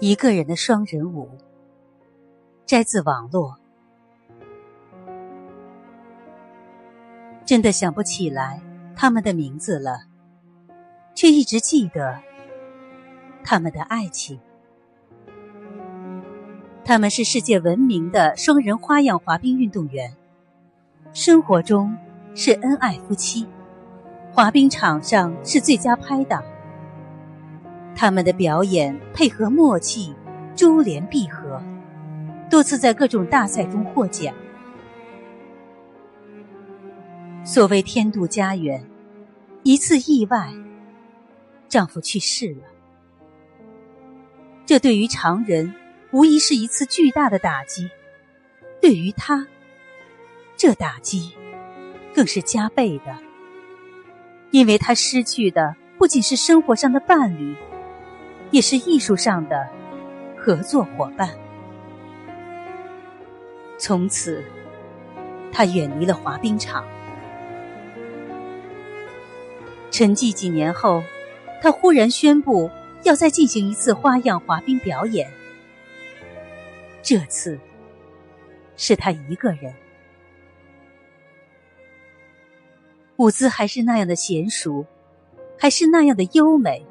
一个人的双人舞，摘自网络。真的想不起来他们的名字了，却一直记得他们的爱情。他们是世界闻名的双人花样滑冰运动员，生活中是恩爱夫妻，滑冰场上是最佳拍档。他们的表演配合默契，珠联璧合，多次在各种大赛中获奖。所谓天妒佳缘，一次意外，丈夫去世了。这对于常人无疑是一次巨大的打击，对于他，这打击更是加倍的，因为他失去的不仅是生活上的伴侣。也是艺术上的合作伙伴。从此，他远离了滑冰场。沉寂几年后，他忽然宣布要再进行一次花样滑冰表演。这次是他一个人，舞姿还是那样的娴熟，还是那样的优美。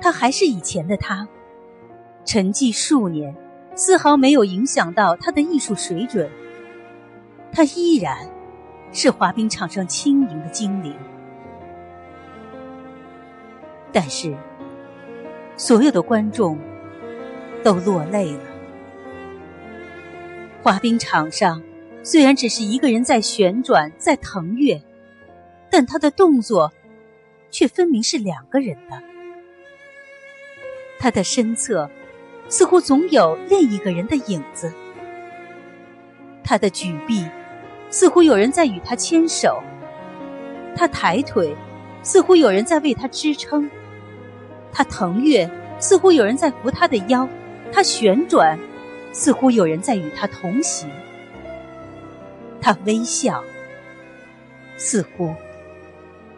他还是以前的他，沉寂数年，丝毫没有影响到他的艺术水准。他依然是滑冰场上轻盈的精灵。但是，所有的观众都落泪了。滑冰场上虽然只是一个人在旋转，在腾跃，但他的动作却分明是两个人的。他的身侧，似乎总有另一个人的影子。他的举臂，似乎有人在与他牵手；他抬腿，似乎有人在为他支撑；他腾跃，似乎有人在扶他的腰；他旋转，似乎有人在与他同行；他微笑，似乎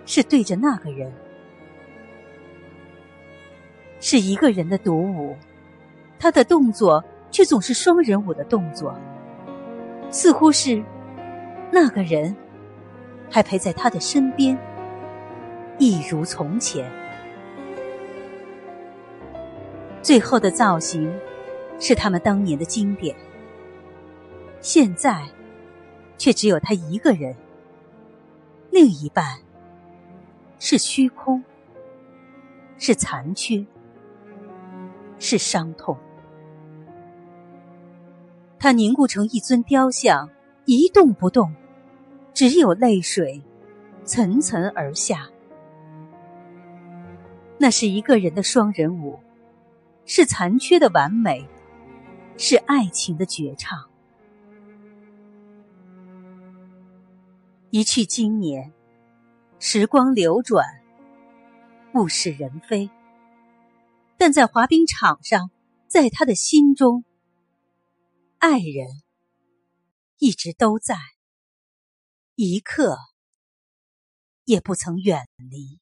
是对着那个人。是一个人的独舞，他的动作却总是双人舞的动作，似乎是那个人还陪在他的身边，一如从前。最后的造型是他们当年的经典，现在却只有他一个人，另一半是虚空，是残缺。是伤痛，他凝固成一尊雕像，一动不动，只有泪水层层而下。那是一个人的双人舞，是残缺的完美，是爱情的绝唱。一去经年，时光流转，物是人非。但在滑冰场上，在他的心中，爱人一直都在，一刻也不曾远离。